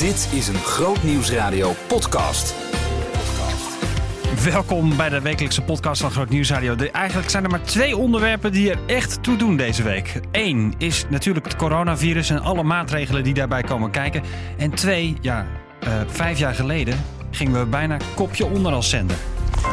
Dit is een Groot Nieuwsradio podcast. Welkom bij de wekelijkse podcast van Groot Nieuwsradio. Eigenlijk zijn er maar twee onderwerpen die er echt toe doen deze week. Eén is natuurlijk het coronavirus en alle maatregelen die daarbij komen kijken. En twee, ja, eh, vijf jaar geleden gingen we bijna kopje onder als zender.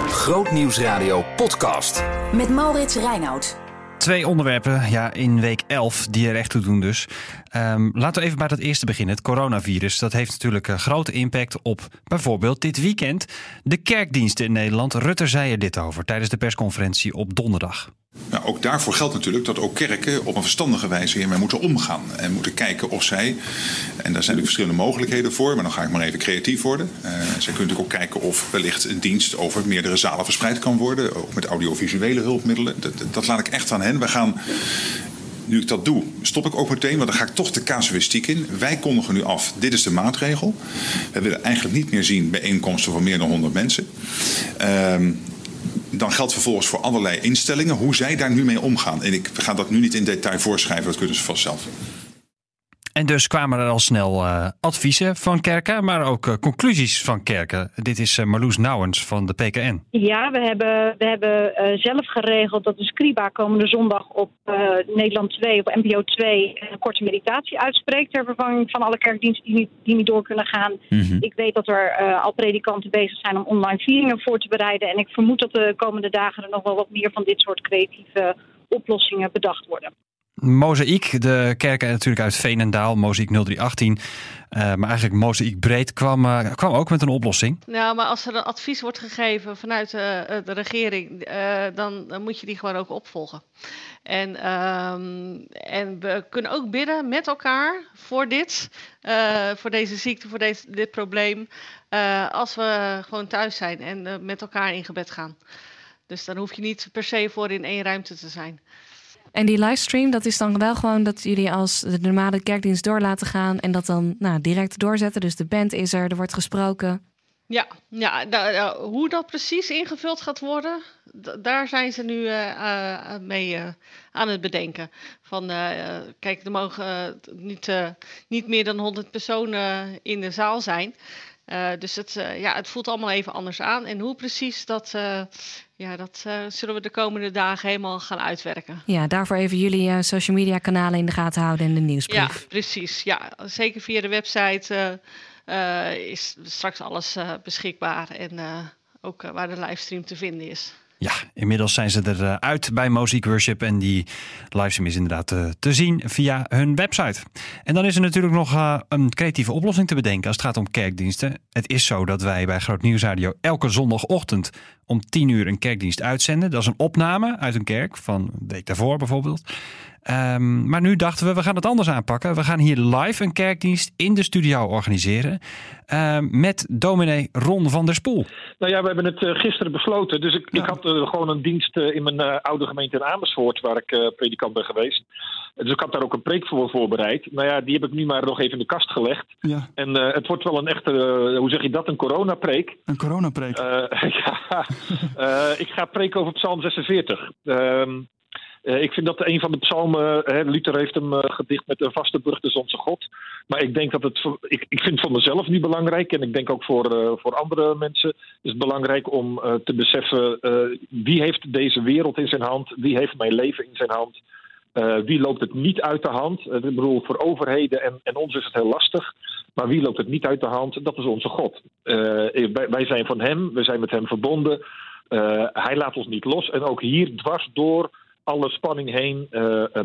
Groot Nieuwsradio podcast. Met Maurits Reinoud. Twee onderwerpen ja, in week 11 die er echt toe doen dus. Ehm, laten we even bij dat eerste beginnen. Het coronavirus. Dat heeft natuurlijk een grote impact op bijvoorbeeld dit weekend. De kerkdiensten in Nederland. Rutte zei er dit over tijdens de persconferentie op donderdag. Nou, ook daarvoor geldt natuurlijk dat ook kerken op een verstandige wijze hiermee moeten omgaan. En moeten kijken of zij, en daar zijn natuurlijk verschillende mogelijkheden voor, maar dan ga ik maar even creatief worden. Uh, zij kunnen natuurlijk ook kijken of wellicht een dienst over meerdere zalen verspreid kan worden, ook met audiovisuele hulpmiddelen. Dat, dat laat ik echt aan hen. We gaan nu ik dat doe, stop ik ook meteen, want dan ga ik toch de casuïstiek in. Wij kondigen nu af, dit is de maatregel. We willen eigenlijk niet meer zien bijeenkomsten van meer dan 100 mensen. Um, dan geldt vervolgens voor allerlei instellingen hoe zij daar nu mee omgaan. En ik ga dat nu niet in detail voorschrijven, dat kunnen ze vast zelf. En dus kwamen er al snel uh, adviezen van kerken, maar ook uh, conclusies van kerken. Dit is uh, Marloes Nouwens van de PKN. Ja, we hebben, we hebben zelf geregeld dat de Scriba komende zondag op Nederland 2, op NPO 2, een korte meditatie uitspreekt ter vervanging van alle kerkdiensten die niet, die niet door kunnen gaan. Mm -hmm. Ik weet dat er al predikanten bezig zijn om online vieringen voor te bereiden. En ik vermoed dat de komende dagen er nog wel wat meer van dit soort creatieve oplossingen bedacht worden. Mozaïek, de kerken natuurlijk uit Veenendaal, Mozaïek 0318. Uh, maar eigenlijk Mozaïek Breed kwam, uh, kwam ook met een oplossing. Nou, maar als er een advies wordt gegeven vanuit de regering, dan, moet je die gewoon ook opvolgen. En, um, en we kunnen ook bidden met elkaar voor dit, voor deze ziekte, voor dit probleem. als we gewoon thuis zijn en met elkaar in gebed gaan. Dus dan hoef je niet per se voor in één ruimte te zijn. En die livestream, dat is dan wel gewoon dat jullie als de normale kerkdienst door laten gaan en dat dan nou, direct doorzetten. Dus de band is er, er wordt gesproken. Ja, ja hoe dat precies ingevuld gaat worden, daar zijn ze nu uh, uh, mee uh, aan het bedenken. Van, kijk, er mogen niet, niet meer dan 100 personen in de zaal zijn. Uh, dus het, uh, ja, het voelt allemaal even anders aan. En hoe precies, dat, uh, ja, dat zullen we de komende dagen helemaal gaan uitwerken. Ja, daarvoor even jullie social media kanalen in de gaten houden en de nieuwsbrief. Ja, precies. Ja, zeker via de website is straks alles beschikbaar. En ook waar de livestream te vinden is. Ja, inmiddels zijn ze eruit bij Moziek Worship en die livestream is inderdaad te, te zien via hun website. En dan is er natuurlijk nog uh, een creatieve oplossing te bedenken als het gaat om kerkdiensten. Het is zo dat wij bij Groot Nieuwsradio elke zondagochtend om 10 uur een kerkdienst uitzenden. Dat is een opname uit een kerk van een week daarvoor bijvoorbeeld. Um, maar nu dachten we, we gaan het anders aanpakken. We gaan hier live een kerkdienst in de studio organiseren. Uh, met dominee Ron van der Spoel. Nou ja, we hebben het uh, gisteren besloten. Dus ik, ja. ik had uh, gewoon een dienst in mijn oude gemeente in Amersfoort, waar ik predikant ben geweest. Dus ik had daar ook een preek voor voorbereid. Nou ja, die heb ik nu maar nog even in de kast gelegd. Ja. En het wordt wel een echte, hoe zeg je dat, een coronapreek. Een coronapreek. ja, ik ga preken over Psalm 46. Uh, ik vind dat een van de psalmen, hè, Luther heeft hem uh, gedicht met een vaste burcht is onze God. Maar ik denk dat het, ik, ik vind voor mezelf niet belangrijk en ik denk ook voor, voor andere mensen is het belangrijk om te beseffen wie heeft deze wereld in zijn hand, wie heeft mijn leven in zijn hand. Wie loopt het niet uit de hand? ik bedoel, voor overheden en, en ons is het heel lastig. Maar wie loopt het niet uit de hand? Dat is onze God. wij, wij zijn van Hem, we zijn met Hem verbonden. hij laat ons niet los. En ook hier dwars door alle spanning heen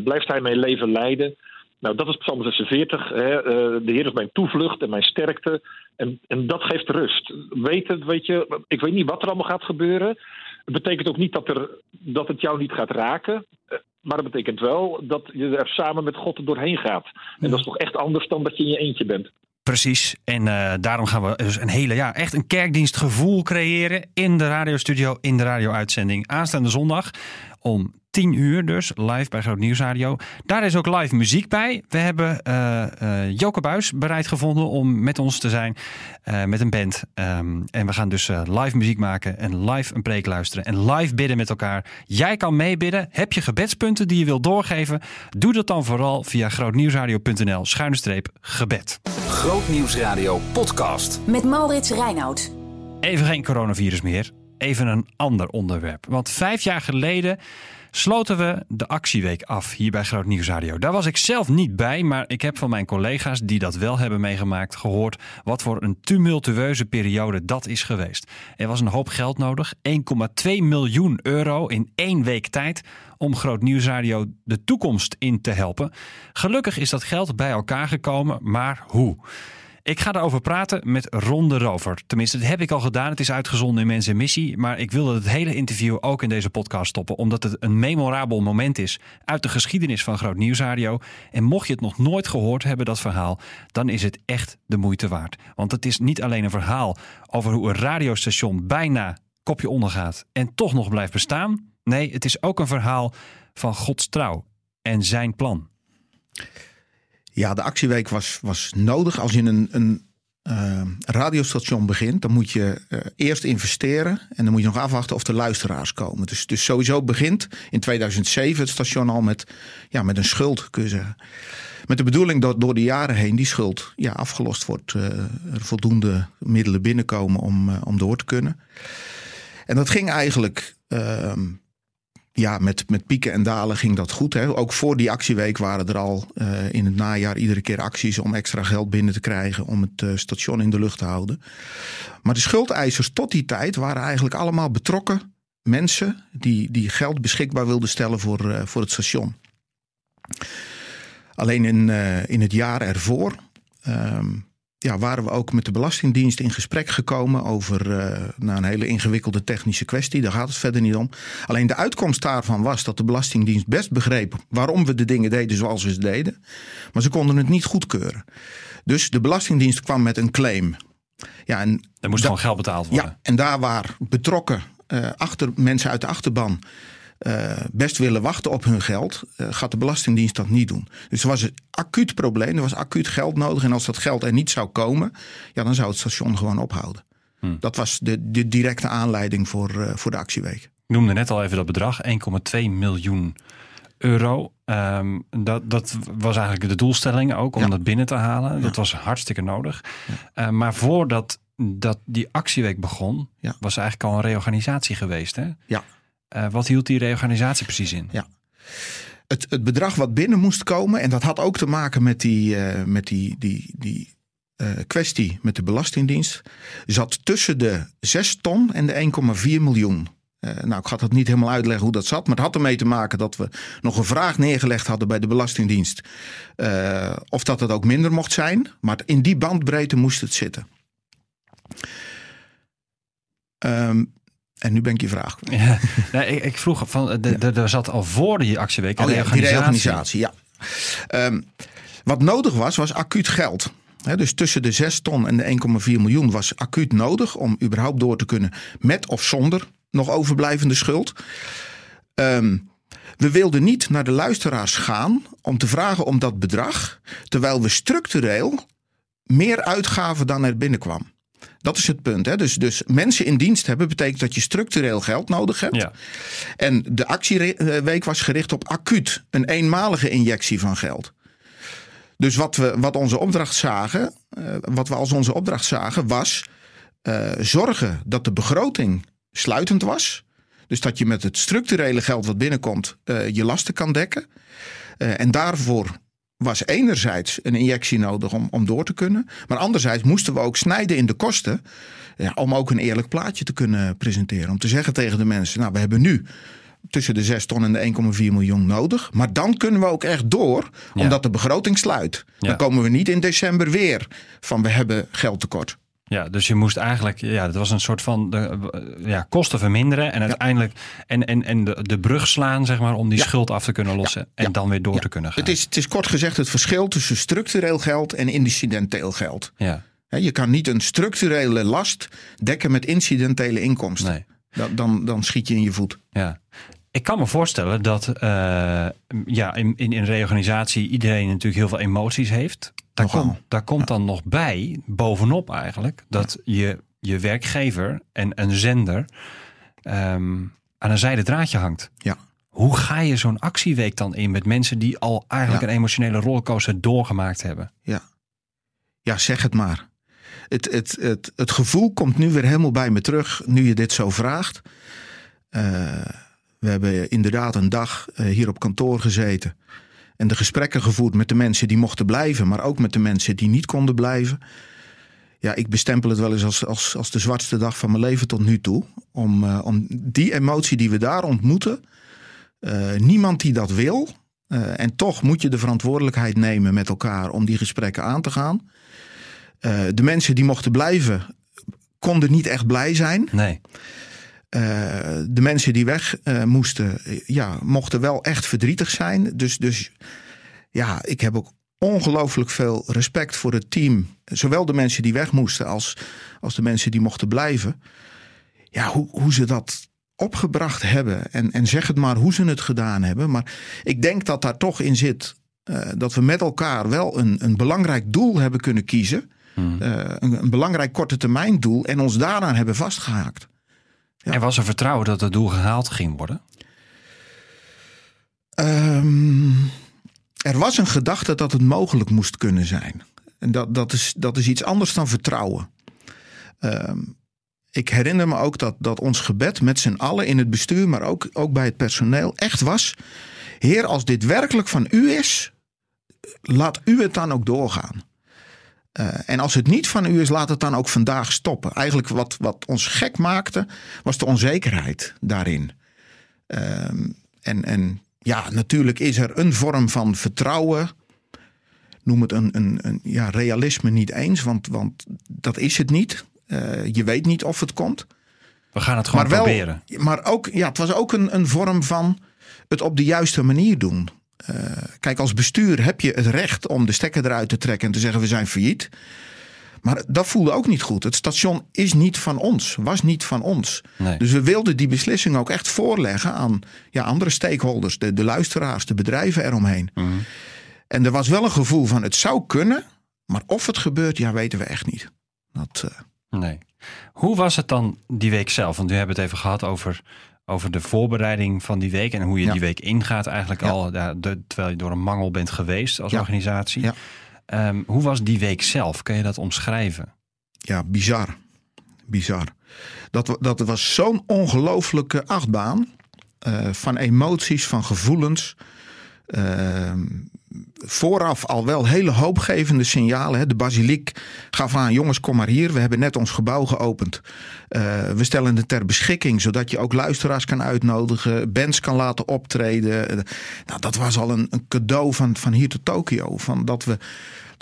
blijft hij mijn leven leiden. Nou, dat is Psalm 46. Hè. De Heer is mijn toevlucht en mijn sterkte. En, en dat geeft rust. Weet, het, weet je, ik weet niet wat er allemaal gaat gebeuren. Het betekent ook niet dat, er, dat het jou niet gaat raken. Maar dat betekent wel dat je er samen met God doorheen gaat. En dat is toch echt anders dan dat je in je eentje bent. Precies. En uh, daarom gaan we dus een hele, ja, echt een kerkdienstgevoel creëren in de radiostudio, in de radio-uitzending aanstaande zondag om 10 uur dus, live bij Groot Nieuwsradio. Daar is ook live muziek bij. We hebben uh, uh, Joke Buis bereid gevonden om met ons te zijn uh, met een band. Um, en we gaan dus live muziek maken en live een preek luisteren en live bidden met elkaar. Jij kan meebidden. Heb je gebedspunten die je wilt doorgeven? Doe dat dan vooral via grootnieuwsradio.nl schuine streep gebed. Grootnieuwsradio podcast. Met Maurits Reinoud. Even geen coronavirus meer. Even een ander onderwerp. Want vijf jaar geleden sloten we de actieweek af hier bij Groot Nieuwsradio. Daar was ik zelf niet bij, maar ik heb van mijn collega's die dat wel hebben meegemaakt gehoord wat voor een tumultueuze periode dat is geweest. Er was een hoop geld nodig, 1,2 miljoen euro in één week tijd om Groot Nieuwsradio de toekomst in te helpen. Gelukkig is dat geld bij elkaar gekomen, maar hoe? Ik ga daarover praten met Ron de Rover. Tenminste, dat heb ik al gedaan. Het is uitgezonden in Mensen Missie. Maar ik wilde het hele interview ook in deze podcast stoppen. Omdat het een memorabel moment is uit de geschiedenis van Groot Nieuwsradio. En mocht je het nog nooit gehoord hebben, dat verhaal, dan is het echt de moeite waard. Want het is niet alleen een verhaal over hoe een radiostation bijna kopje ondergaat en toch nog blijft bestaan. Nee, het is ook een verhaal van Gods trouw en zijn plan. Ja, de actieweek was, was nodig. Als je een, een uh, radiostation begint, dan moet je uh, eerst investeren. En dan moet je nog afwachten of er luisteraars komen. Dus, dus sowieso begint in 2007 het station al met, ja, met een schuld, kun je zeggen. Met de bedoeling dat door de jaren heen die schuld ja, afgelost wordt. Uh, er voldoende middelen binnenkomen om, om door te kunnen. En dat ging eigenlijk ehm, ja, met, met pieken en dalen ging dat goed. Hè. Ook voor die actieweek waren er al uh, in het najaar iedere keer acties om extra geld binnen te krijgen om het uh, station in de lucht te houden. Maar de schuldeisers tot die tijd waren eigenlijk allemaal betrokken mensen die, die geld beschikbaar wilden stellen voor, uh, voor het station. Alleen in, in het jaar ervoor um, ja, waren we ook met de Belastingdienst in gesprek gekomen over uh, nou, een hele ingewikkelde technische kwestie. Daar gaat het verder niet om. Alleen de uitkomst daarvan was dat de Belastingdienst best begreep waarom we de dingen deden zoals we ze deden. Maar ze konden het niet goedkeuren. Dus de Belastingdienst kwam met een claim. Ja, en er moest gewoon geld betaald worden. Ja, en daar waar betrokken uh, achter, mensen uit de achterban uh, best willen wachten op hun geld, uh, gaat de Belastingdienst dat niet doen. Dus er was een acuut probleem, er was acuut geld nodig. En als dat geld er niet zou komen, ja, dan zou het station gewoon ophouden. Hmm. Dat was de, de directe aanleiding voor, uh, voor de actieweek. Ik noemde net al even dat bedrag, 1,2 miljoen euro. Um, dat, dat was eigenlijk de doelstelling ook om ja. dat binnen te halen. Ja. Dat was hartstikke nodig. Ja. Uh, maar voordat dat die actieweek begon, was eigenlijk al een reorganisatie geweest. Hè? Ja. Uh, wat hield die reorganisatie precies in? Ja. Het, het bedrag wat binnen moest komen, en dat had ook te maken met die, uh, met die, die, die uh, kwestie met de Belastingdienst, zat tussen de 6 ton en de 1,4 miljoen. nou, ik ga dat niet helemaal uitleggen hoe dat zat, maar het had ermee te maken dat we nog een vraag neergelegd hadden bij de Belastingdienst. of dat het ook minder mocht zijn, maar in die bandbreedte moest het zitten. Um, en nu ben ik je vraag. Ja, nee, ik, ik, vroeg van, de, er zat al voor die actieweek een oh, ja, die reorganisatie. Ja. Um, wat nodig was, was acuut geld. He, dus tussen de 6 ton en de 1,4 miljoen was acuut nodig om überhaupt door te kunnen met of zonder nog overblijvende schuld. Um, we wilden niet naar de luisteraars gaan om te vragen om dat bedrag, terwijl we structureel meer uitgaven dan er binnenkwam. Dat is het punt. Hè? Dus, dus mensen in dienst hebben betekent dat je structureel geld nodig hebt. Ja. En de actieweek was gericht op acuut, een eenmalige injectie van geld. Dus wat we wat onze opdracht zagen, uh, wat we als onze opdracht zagen, was uh, zorgen dat de begroting sluitend was. Dus dat je met het structurele geld wat binnenkomt uh, je lasten kan dekken. en daarvoor was enerzijds een injectie nodig om, om door te kunnen. Maar anderzijds moesten we ook snijden in de kosten. Ja, om ook een eerlijk plaatje te kunnen presenteren. Om te zeggen tegen de mensen: Nou, we hebben nu tussen de 6 ton en de 1,4 miljoen nodig. Maar dan kunnen we ook echt door, omdat ja. de begroting sluit. Ja. Dan komen we niet in december weer van we hebben geldtekort. Ja, dus je moest eigenlijk, ja, het was een soort van de, ja, kosten verminderen en uiteindelijk en, en, en de, de brug slaan, zeg maar, om die ja. schuld af te kunnen lossen ja. en dan weer door te kunnen gaan. Het is, het is kort gezegd het verschil tussen structureel geld en incidenteel geld. Ja. Je kan niet een structurele last dekken met incidentele inkomsten. Nee. Dan, dan, dan schiet je in je voet. Ja. Ik kan me voorstellen dat uh, ja, in, in een reorganisatie iedereen natuurlijk heel veel emoties heeft. Daar, komt, daar komt dan nog bij, bovenop eigenlijk, dat je je werkgever en een zender um, aan een zijde draadje hangt. Ja. Hoe ga je zo'n actieweek dan in met mensen die al eigenlijk een emotionele rollercoaster doorgemaakt hebben? Ja, ja zeg het maar. Het, het, het, het gevoel komt nu weer helemaal bij me terug, nu je dit zo vraagt. Uh, we hebben inderdaad een dag uh, hier op kantoor gezeten. En de gesprekken gevoerd met de mensen die mochten blijven, maar ook met de mensen die niet konden blijven. Ja, ik bestempel het wel eens als, als, als de zwartste dag van mijn leven tot nu toe. Om, uh, om die emotie die we daar ontmoeten, niemand die dat wil. En toch moet je de verantwoordelijkheid nemen met elkaar om die gesprekken aan te gaan. de mensen die mochten blijven, konden niet echt blij zijn. Nee. De mensen die weg moesten, ja, mochten wel echt verdrietig zijn. Dus, dus ja, ik heb ook ongelooflijk veel respect voor het team. Zowel de mensen die weg moesten als, als de mensen die mochten blijven. Ja, hoe, hoe ze dat opgebracht hebben. En, en zeg het maar hoe ze het gedaan hebben. Maar ik denk dat daar toch in zit uh, dat we met elkaar wel een, een belangrijk doel hebben kunnen kiezen. Hmm. Uh, een, een, belangrijk korte termijn doel. En ons daaraan hebben vastgehaakt. Ja. En was er vertrouwen dat het doel gehaald ging worden? Um, er was een gedachte dat het mogelijk moest kunnen zijn. En dat, dat, is, dat is iets anders dan vertrouwen. Um, ik herinner me ook dat, dat ons gebed met z'n allen in het bestuur, maar ook, ook bij het personeel, echt was: Heer, als dit werkelijk van u is, laat u het dan ook doorgaan. Uh, en als het niet van u is, laat het dan ook vandaag stoppen. Eigenlijk wat, wat ons gek maakte, was de onzekerheid daarin. Uh, en, en ja, natuurlijk is er een vorm van vertrouwen. Noem het een, een, een ja, realisme niet eens, want, want dat is het niet. Uh, je weet niet of het komt. We gaan het gewoon maar wel, proberen. Maar ook, ja, het was ook een, een vorm van het op de juiste manier doen. Uh, kijk, als bestuur heb je het recht om de stekker eruit te trekken en te zeggen we zijn failliet. Maar dat voelde ook niet goed. Het station is niet van ons, was niet van ons. Nee. Dus we wilden die beslissing ook echt voorleggen aan ja, andere stakeholders, de, de luisteraars, de bedrijven eromheen. Mm -hmm. En er was wel een gevoel van het zou kunnen, maar of het gebeurt, ja, weten we echt niet. Dat, uh... Nee. Hoe was het dan die week zelf? Want we hebben het even gehad over, over de voorbereiding van die week en hoe je ja. die week ingaat, eigenlijk Ja. al ja, de, terwijl je door een mangel bent geweest als organisatie. Ehm, hoe was die week zelf? Kun je dat omschrijven? ja, bizar. Bizar. Dat, dat was zo'n ongelooflijke achtbaan. eh, van emoties, van gevoelens. Ehm, vooraf al wel hele hoopgevende signalen. Hè. De basiliek gaf aan, jongens, kom maar hier. We hebben net ons gebouw geopend. Eh, we stellen het ter beschikking, zodat je ook luisteraars kan uitnodigen. Bands kan laten optreden. Eh, nou, dat was al een, een cadeau van, van hier tot Tokio. Van dat, we,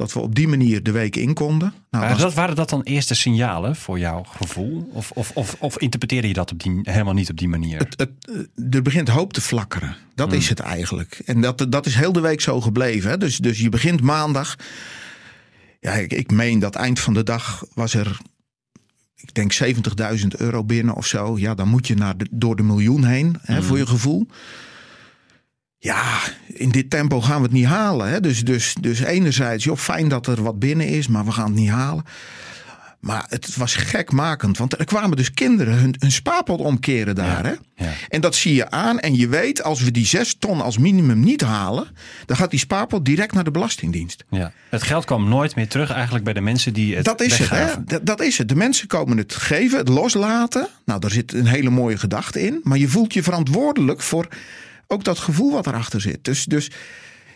dat we op die manier de week in konden. Nou, was- dat, waren dat dan eerste signalen voor jouw gevoel? Of, of, of, of interpreteerde je dat op die, helemaal niet op die manier? het, het, eh, er begint hoop te flakkeren. Dat is het eigenlijk. En dat, dat is heel de week zo gebleven. Hè? Dus, dus je begint maandag. Ja, ik, ik meen dat eind van de dag was er, ik denk 70.000 euro binnen of zo. Ja, dan moet je naar de, door de miljoen heen, hè, voor je gevoel. Ja, in dit tempo gaan we het niet halen. Hè? Dus, dus, dus enerzijds, joh, fijn dat er wat binnen is, maar we gaan het niet halen. Maar het was gekmakend, want er kwamen dus kinderen hun, hun spaarpot omkeren daar. Hè? Ja. En dat zie je aan. En je weet, als we die zes ton als minimum niet halen, dan gaat die spaarpot direct naar de Belastingdienst. Ja. Het geld kwam nooit meer terug eigenlijk bij de mensen die het dat is het, hè? dat is het. De mensen komen het geven, het loslaten. Nou, daar zit een hele mooie gedachte in. Maar je voelt je verantwoordelijk voor ook dat gevoel wat erachter zit. Dus, dus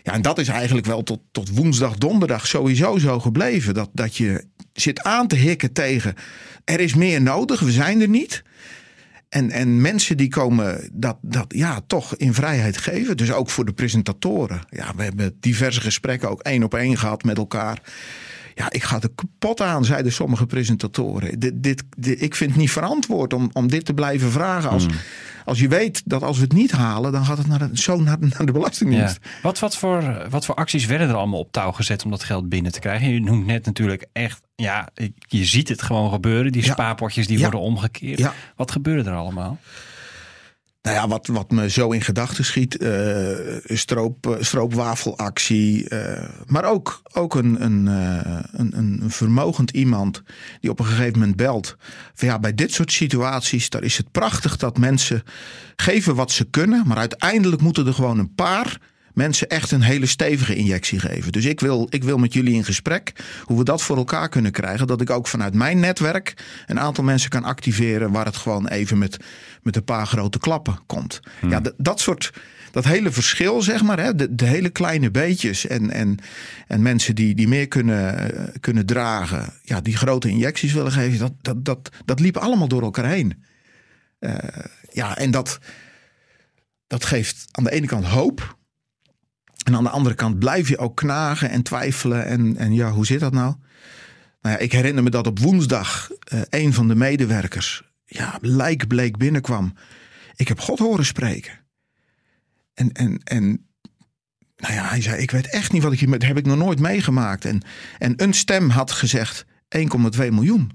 ja, en dat is eigenlijk wel tot, tot woensdag, donderdag sowieso zo gebleven. Dat, dat je zit aan te hikken tegen. Er is meer nodig, we zijn er niet. En, en mensen die komen dat, dat ja, toch in vrijheid geven. Dus ook voor de presentatoren. Ja, we hebben diverse gesprekken ook één op één gehad met elkaar. Ja, ik ga er kapot aan, zeiden sommige presentatoren. Dit, dit, dit- ik vind het niet verantwoord om, om dit te blijven vragen. Als, als je weet dat als we het niet halen, dan gaat het naar de, zo naar, de- naar de Ja. Belastingdienst. Wat, wat, voor, wat voor acties werden er allemaal op touw gezet om dat geld binnen te krijgen? Je noemt net natuurlijk echt, ja, je ziet het gewoon gebeuren. Die Ja. spaarpotjes die Ja. worden omgekeerd. Wat gebeurde er allemaal? Nou ja, wat, wat me zo in gedachten schiet, uh, stroop, uh, stroopwafelactie. Uh, maar ook, ook een, een, een, een, vermogend iemand die op een gegeven moment belt. Van ja, bij dit soort situaties, daar is het prachtig dat mensen geven wat ze kunnen. Maar uiteindelijk moeten er gewoon een paar mensen echt een hele stevige injectie geven. Dus ik wil, ik wil met jullie in gesprek hoe we dat voor elkaar kunnen krijgen. Dat ik ook vanuit mijn netwerk een aantal mensen kan activeren waar het gewoon even met, met een paar grote klappen komt. Hmm. Ja, dat soort. Dat hele verschil, zeg maar, hè, de, de hele kleine beetjes en, en, en mensen die, die meer kunnen, kunnen dragen, ja, die grote injecties willen geven, dat, dat, dat, dat liep allemaal door elkaar heen. Uh, ja, en dat, dat geeft aan de ene kant hoop. En aan de andere kant blijf je ook knagen en twijfelen. En, en ja, hoe zit dat nou? Nou ja, ik herinner me dat op woensdag uh, een van de medewerkers ja, lijkbleek binnenkwam. Ik heb God horen spreken. En, en, en nou ja, hij zei, ik weet echt niet wat ik hier met heb ik nog nooit meegemaakt. En, en een stem had gezegd 1,2 miljoen.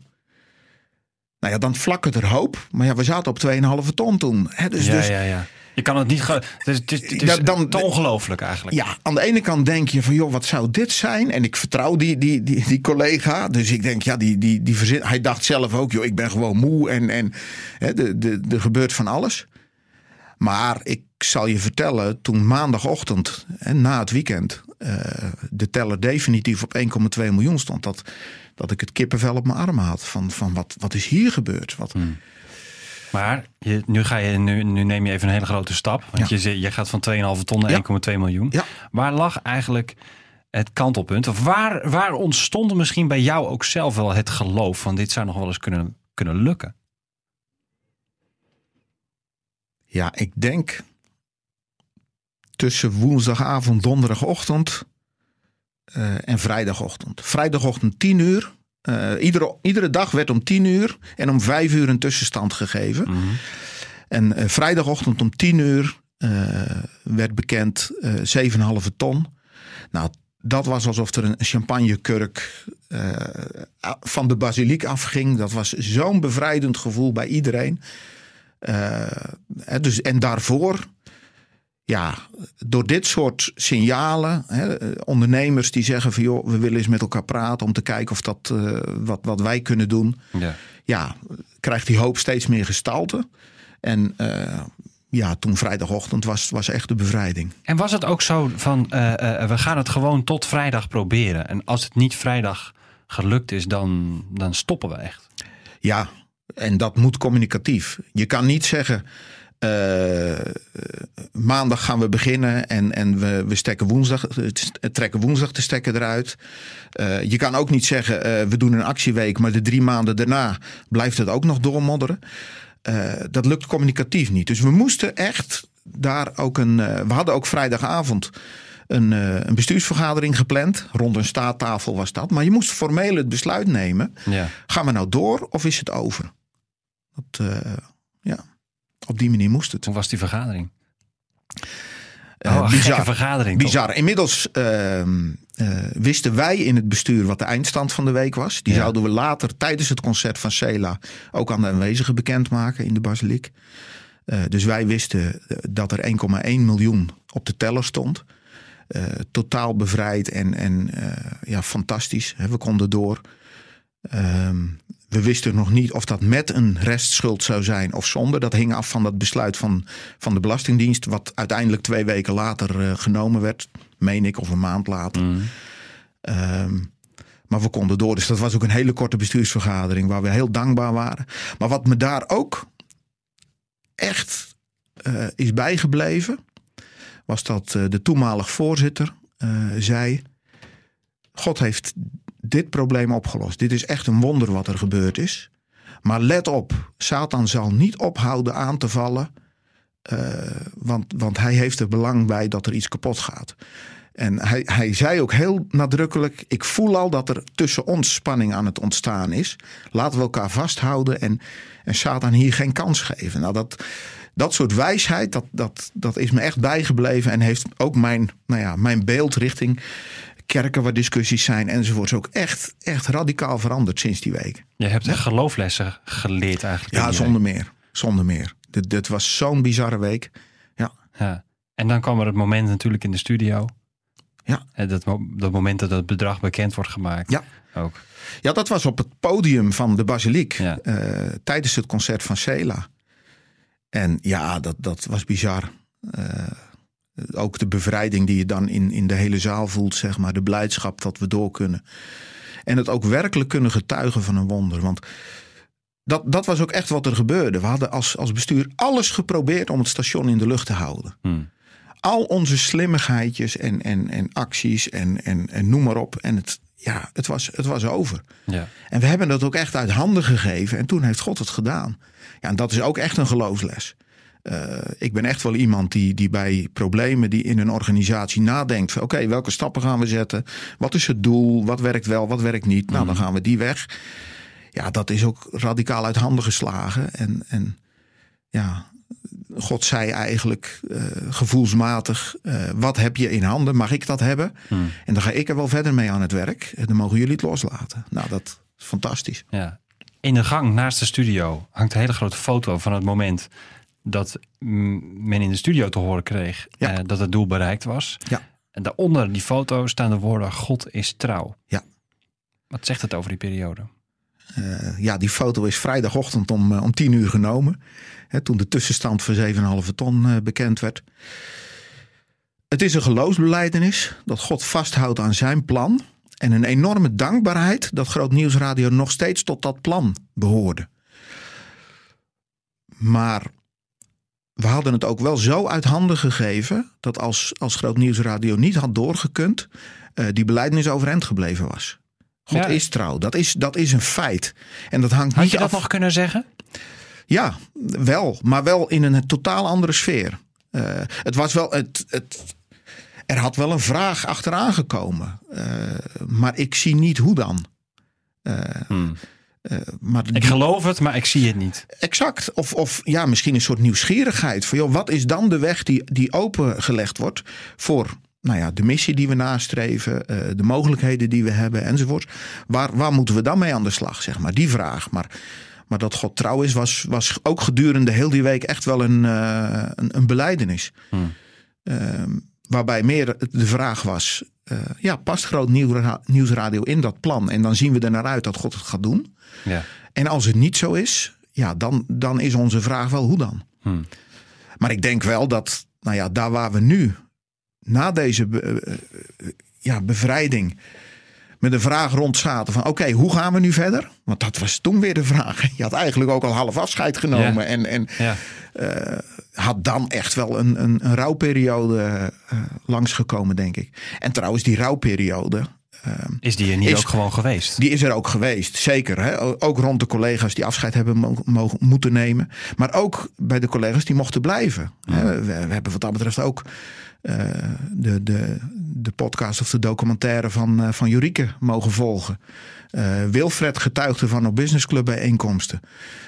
Nou ja, dan vlakken er hoop. Maar ja, we zaten op 2,5 ton toen. Hè, dus, ja, dus, ja, ja. Je kan het niet. Het is, het is, het is dan, te ongelooflijk eigenlijk. Ja, aan de ene kant denk je van joh, wat zou dit zijn? En ik vertrouw die, die, die, die collega. Dus ik denk, ja, die, die, die verzin, hij dacht zelf ook, joh, ik ben gewoon moe en, en hè, de, de, er gebeurt van alles. Maar ik zal je vertellen, toen maandagochtend, hè, na het weekend, uh, de teller definitief op 1,2 miljoen stond, dat, dat ik het kippenvel op mijn armen had. Van, van wat, wat is hier gebeurd? Wat, hmm. Maar je, nu, ga je, nu, nu neem je even een hele grote stap. Want je, je gaat van 2,5 ton naar 1,2 miljoen. Ja. Waar lag eigenlijk het kantelpunt? Of waar, waar ontstond misschien bij jou ook zelf wel het geloof van dit zou nog wel eens kunnen, kunnen lukken? Ja, ik denk tussen woensdagavond, donderdagochtend uh, en vrijdagochtend. Vrijdagochtend 10 uur uh, iedere, iedere dag werd om tien uur en om vijf uur een tussenstand gegeven. Mhm. En uh, vrijdagochtend om tien uur uh, werd bekend 7,5 ton. Nou, dat was alsof er een champagnekurk van de basiliek afging. Dat was zo'n bevrijdend gevoel bij iedereen. dus, en daarvoor ja, door dit soort signalen, hè, ondernemers die zeggen van joh, we willen eens met elkaar praten om te kijken of dat uh, wat, wat wij kunnen doen. Ja. ja, krijgt die hoop steeds meer gestalte. En uh, ja, toen vrijdagochtend was, was echt de bevrijding. En was het ook zo van uh, we gaan het gewoon tot vrijdag proberen. En als het niet vrijdag gelukt is, dan, dan stoppen we echt. Ja, en dat moet communicatief. Je kan niet zeggen uh, maandag gaan we beginnen en, en we, we stekken woensdag, trekken woensdag de stekker eruit. Uh, je kan ook niet zeggen, we doen een actieweek, maar de drie maanden daarna blijft het ook nog doormodderen. dat lukt communicatief niet. Dus we moesten echt daar ook een. we hadden ook vrijdagavond een, een, bestuursvergadering gepland. Rond een staattafel was dat. Maar je moest formeel het besluit nemen. Ja. Gaan we nou door of is het over? Dat, ja. Op die manier moest het. Hoe was die vergadering? Uh, oh, bizar. vergadering. Bizar. Toch? Inmiddels uh, uh, wisten wij in het bestuur wat de eindstand van de week was. Die ja. zouden we later tijdens het concert van Cela ook aan de aanwezigen bekendmaken in de basiliek. Eh, dus wij wisten dat er 1,1 miljoen op de teller stond. totaal bevrijd en, en ja, fantastisch. We konden door. Ehm, we wisten nog niet of dat met een restschuld zou zijn of zonder. Dat hing af van dat besluit van, van de Belastingdienst, wat uiteindelijk twee weken later uh, genomen werd, meen ik, of een maand later. Mm. Um, maar we konden door. Dus dat was ook een hele korte bestuursvergadering waar we heel dankbaar waren. Maar wat me daar ook echt uh, is bijgebleven, was dat uh, de toenmalig voorzitter zei: God heeft dit probleem opgelost. Dit is echt een wonder wat er gebeurd is. Maar let op, Satan zal niet ophouden aan te vallen. Uh, want, want hij heeft er belang bij dat er iets kapot gaat. En hij, hij zei ook heel nadrukkelijk: Ik voel al dat er tussen ons spanning aan het ontstaan is. Laten we elkaar vasthouden en, en Satan hier geen kans geven. Nou, dat, dat soort wijsheid, dat, dat, dat is me echt bijgebleven en heeft ook mijn, nou ja, mijn beeld richting kerken waar discussies zijn enzovoorts ook echt, echt radicaal veranderd sinds die week. Je hebt ja? gelooflessen geleerd eigenlijk. Ja, zonder meer. Zonder meer. dit, dit was zo'n bizarre week. Ja. Ja. En dan kwam er het moment natuurlijk in de studio. Ja. En Dat, dat moment dat het bedrag bekend wordt gemaakt. Ja. Ook. Ja, dat was op het podium van de Basiliek. Ja. eh, tijdens het concert van Sela. En ja, dat, dat was bizar. Eh, ook de bevrijding die je dan in, in de hele zaal voelt, zeg maar. De blijdschap dat we door kunnen. En het ook werkelijk kunnen getuigen van een wonder. Want dat, dat was ook echt wat er gebeurde. We hadden als, als bestuur alles geprobeerd om het station in de lucht te houden. Hmm. Al onze slimmigheidjes en, en, en acties en, en, en noem maar op. En het, ja, het, was, het was over. Ja. En we hebben dat ook echt uit handen gegeven. En toen heeft God het gedaan. Ja, en dat is ook echt een geloofsles. Eh, ik ben echt wel iemand die, die bij problemen die in een organisatie nadenkt. Oké, welke stappen gaan we zetten? Wat is het doel? Wat werkt wel? Wat werkt niet? Nou, dan gaan we die weg. Ja, dat is ook radicaal uit handen geslagen. En, en ja, God zei eigenlijk eh, gevoelsmatig: eh, wat heb je in handen? Mag ik dat hebben? Hmm. En dan ga ik er wel verder mee aan het werk. En dan mogen jullie het loslaten. Nou, dat is fantastisch. Ja. In de gang naast de studio hangt een hele grote foto van het moment dat men in de studio te horen kreeg Ja. eh, dat het doel bereikt was. Ja. En daaronder die foto staan de woorden God is trouw. Ja. Wat zegt het over die periode? Eh, ja, die foto is vrijdagochtend om, eh, om 10 uur genomen. Hè, toen de tussenstand van 7,5 ton bekend werd. Het is een geloofsbeleidenis dat God vasthoudt aan zijn plan. En een enorme dankbaarheid dat Groot Nieuwsradio nog steeds tot dat plan behoorde. Maar we hadden het ook wel zo uit handen gegeven dat als, als Groot Nieuwsradio niet had doorgekund, eh, die beleidenis overeind gebleven was. God Ja. is trouw. Dat is, dat is een feit. En dat hangt Had niet je dat af. nog kunnen zeggen? Ja, wel. Maar wel in een totaal andere sfeer. Eh, het was wel. Het, het, er had wel een vraag achteraan gekomen. Eh, maar ik zie niet hoe dan. Eh, Hmm. Eh, maar Ik geloof het, maar ik zie het niet. Exact. Of, of ja, misschien een soort nieuwsgierigheid. Van, joh, wat is dan de weg die, die opengelegd wordt voor nou ja, de missie die we nastreven, eh, de mogelijkheden die we hebben enzovoort. Waar, waar moeten we dan mee aan de slag, zeg maar? Die vraag. Maar, maar dat God trouw is, was, was ook gedurende heel die week echt wel een, eh, een, een beleidenis. Hmm. Ehm, waarbij meer de vraag was, eh, ja, past Groot Nieuwsradio in dat plan? En dan zien we er naar uit dat God het gaat doen. Ja. En als het niet zo is, ja, dan, dan is onze vraag wel hoe dan. Hmm. Maar ik denk wel dat, nou ja, daar waar we nu, na deze be- eh, ja, bevrijding, met de vraag rond zaten van oké, hoe gaan we nu verder? Want dat was toen weer de vraag. Je had eigenlijk ook al half afscheid genomen. Ja. En, en Ja. eh, had dan echt wel een, een, een rouwperiode eh, langsgekomen, denk ik. En trouwens, die rouwperiode, Is die er niet Is- ook gewoon geweest? die is er ook geweest, zeker. Hè? Ook rond de collega's die afscheid hebben mo- mogen, moeten nemen. Maar ook bij de collega's die mochten blijven. Hè? We, we hebben wat dat betreft ook de, de, de podcast of de documentaire van, eh, van Jurike mogen volgen. Eh, Wilfred getuigde van op businessclub bijeenkomsten.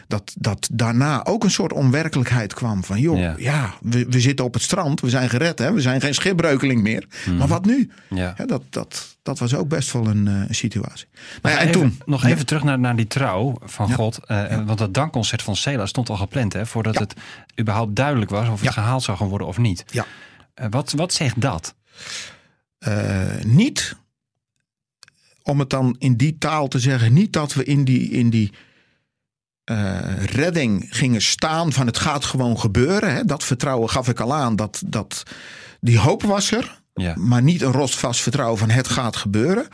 Dat, dat daarna ook een soort onwerkelijkheid kwam. Van joh, Ja. ja, we, we zitten op het strand. We zijn gered. Hè? We zijn geen schipbreukeling meer. Maar wat nu? Ja. Ja, dat, dat, dat was ook best wel een, eh, een situatie. Nou ja, en Even- toen. Nog even terug naar, naar die trouw van. God. Eh, Want het dankconcert van Cela stond al gepland, hè, voordat het überhaupt duidelijk was of het gehaald zou gaan worden of niet. Ja. Eh, wat, wat zegt dat? Eh, niet, om het dan in die taal te zeggen, niet dat we in die, in die eh, redding gingen staan van het gaat gewoon gebeuren. Hè? Dat vertrouwen gaf ik al aan. Dat, dat, die hoop was er, Ja. maar niet een rostvast vertrouwen van het gaat gebeuren.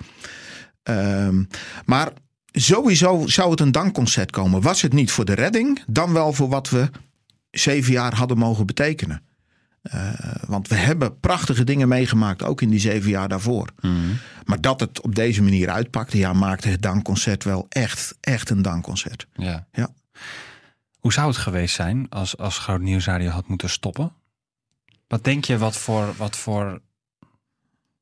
Ehm, maar sowieso zou het een dankconcert komen. Was het niet voor de redding, dan wel voor wat we zeven jaar hadden mogen betekenen. Eh, want we hebben prachtige dingen meegemaakt, ook in die zeven jaar daarvoor. Maar dat het op deze manier uitpakte, ja, maakte het dankconcert wel echt, echt een dankconcert. Ja. Ja. Hoe zou het geweest zijn als, als Groot Nieuwsradio had moeten stoppen? Wat denk je wat voor, wat voor,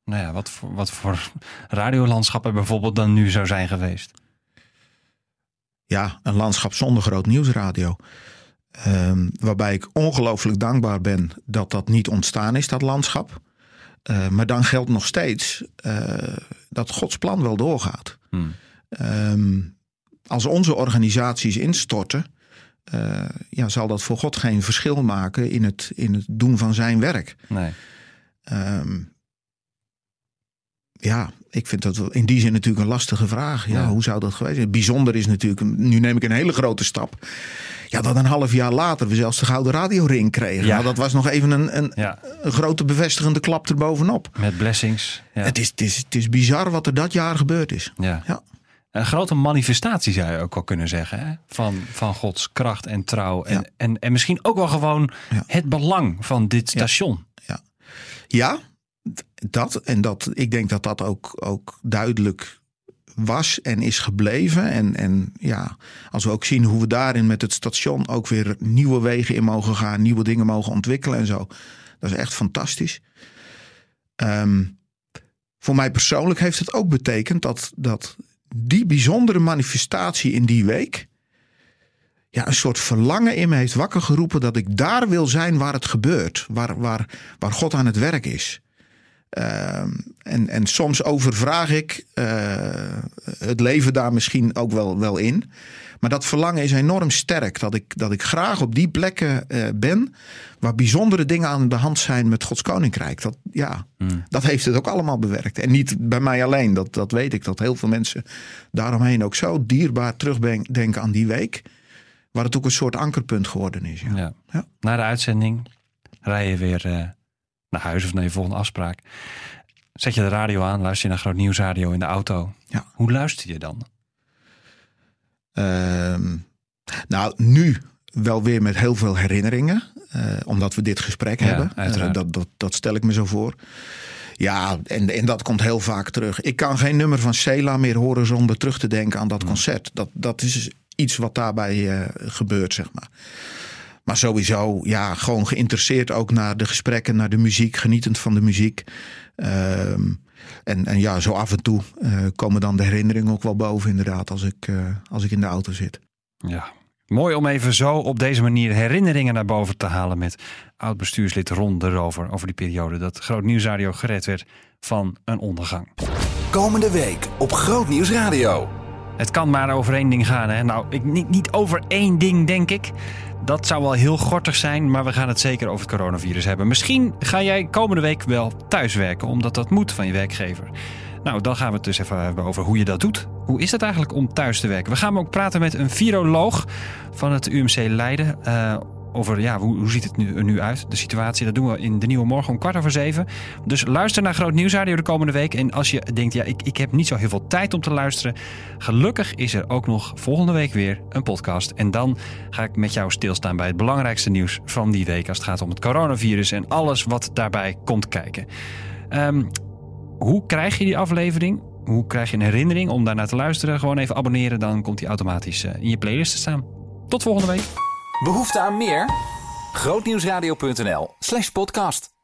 nou ja, wat voor, wat voor radiolandschap er bijvoorbeeld dan nu zou zijn geweest? Ja, een landschap zonder groot nieuwsradio. Ehm, waarbij ik ongelooflijk dankbaar ben dat dat niet ontstaan is, dat landschap. Eh, maar dan geldt nog steeds eh, dat Gods plan wel doorgaat. Hmm. Ehm, als onze organisaties instorten, eh, ja, zal dat voor God geen verschil maken in het, in het doen van zijn werk. Nee. Ehm, ja, ik vind dat in die zin natuurlijk een lastige vraag. Ja, Ja. Hoe zou dat geweest zijn? Bijzonder is natuurlijk, nu neem ik een hele grote stap. Ja, dat een half jaar later we zelfs de Gouden Radioring kregen. Ja. Nou, dat was nog even een, een, Ja, een grote bevestigende klap erbovenop. met blessings. Ja. Het, is, het, is, het is bizar wat er dat jaar gebeurd is. Ja. Ja. Een grote manifestatie zou je ook wel kunnen zeggen. Hè? Van, van Gods kracht en trouw. En, Ja. en, en misschien ook wel gewoon Ja. het belang van dit station. Ja, dat. En dat, ik denk dat dat ook, ook duidelijk was en is gebleven. En, en ja, als we ook zien hoe we daarin met het station ook weer nieuwe wegen in mogen gaan, nieuwe dingen mogen ontwikkelen en zo. Dat is echt fantastisch. Ehm, voor mij persoonlijk heeft het ook betekend dat, dat die bijzondere manifestatie in die week. Ja, een soort verlangen in me heeft wakker geroepen dat ik daar wil zijn waar het gebeurt. Waar, waar, waar God aan het werk is. Ehm, en, en soms overvraag ik eh, het leven daar misschien ook wel, wel in. Maar dat verlangen is enorm sterk. Dat ik, dat ik graag op die plekken eh, ben waar bijzondere dingen aan de hand zijn met Gods Koninkrijk. Dat, ja, dat heeft het ook allemaal bewerkt. En niet bij mij alleen. Dat, dat weet ik. Dat heel veel mensen daaromheen ook zo dierbaar terugdenken aan die week. Waar het ook een soort ankerpunt geworden is. Ja. Ja. Ja. Na de uitzending rij je weer eh, naar huis of naar je volgende afspraak. Zet je de radio aan, luister je naar Groot Nieuwsradio in de auto. Ja. Hoe luister je dan? Ehm, nou, nu wel weer met heel veel herinneringen. eh, omdat we dit gesprek Ja, hebben. Eh, dat, dat, dat stel ik me zo voor. Ja, en, en dat komt heel vaak terug. Ik kan geen nummer van Sela meer horen zonder terug te denken aan dat concert. Dat, dat is iets wat daarbij eh, gebeurt, zeg maar. Maar sowieso, ja, gewoon geïnteresseerd ook naar de gesprekken, naar de muziek, genietend van de muziek. Ehm, en, en ja, zo af en toe eh, komen dan de herinneringen ook wel boven, inderdaad, als ik, eh, als ik in de auto zit. Ja. Mooi om even zo op deze manier herinneringen naar boven te halen met oud-bestuurslid Ron de Rover over die periode dat Groot Nieuwsradio gered werd van een ondergang. Komende week op Groot Nieuws Radio. Het kan maar over één ding gaan. Hè? Nou, ik, niet, niet over één ding, denk ik. Dat zou wel heel gortig zijn, maar we gaan het zeker over het coronavirus hebben. Misschien ga jij komende week wel thuiswerken, omdat dat moet van je werkgever. Nou, dan gaan we het dus even hebben over hoe je dat doet. Hoe is het eigenlijk om thuis te werken? We gaan ook praten met een viroloog van het UMC Leiden. eh, over ja, hoe, hoe ziet het nu, nu uit, de situatie. Dat doen we in de Nieuwe Morgen om kwart over zeven. Dus luister naar Groot Nieuwsradio de komende week. En als je denkt, ja, ik, ik heb niet zo heel veel tijd om te luisteren. Gelukkig is er ook nog volgende week weer een podcast. En dan ga ik met jou stilstaan bij het belangrijkste nieuws van die week. Als het gaat om het coronavirus en alles wat daarbij komt kijken. Ehm, hoe krijg je die aflevering? Hoe krijg je een herinnering om daarnaar te luisteren? Gewoon even abonneren, dan komt die automatisch eh, in je playlist te staan. Tot volgende week. Behoefte aan meer? Grootnieuwsradio.nl slash podcast.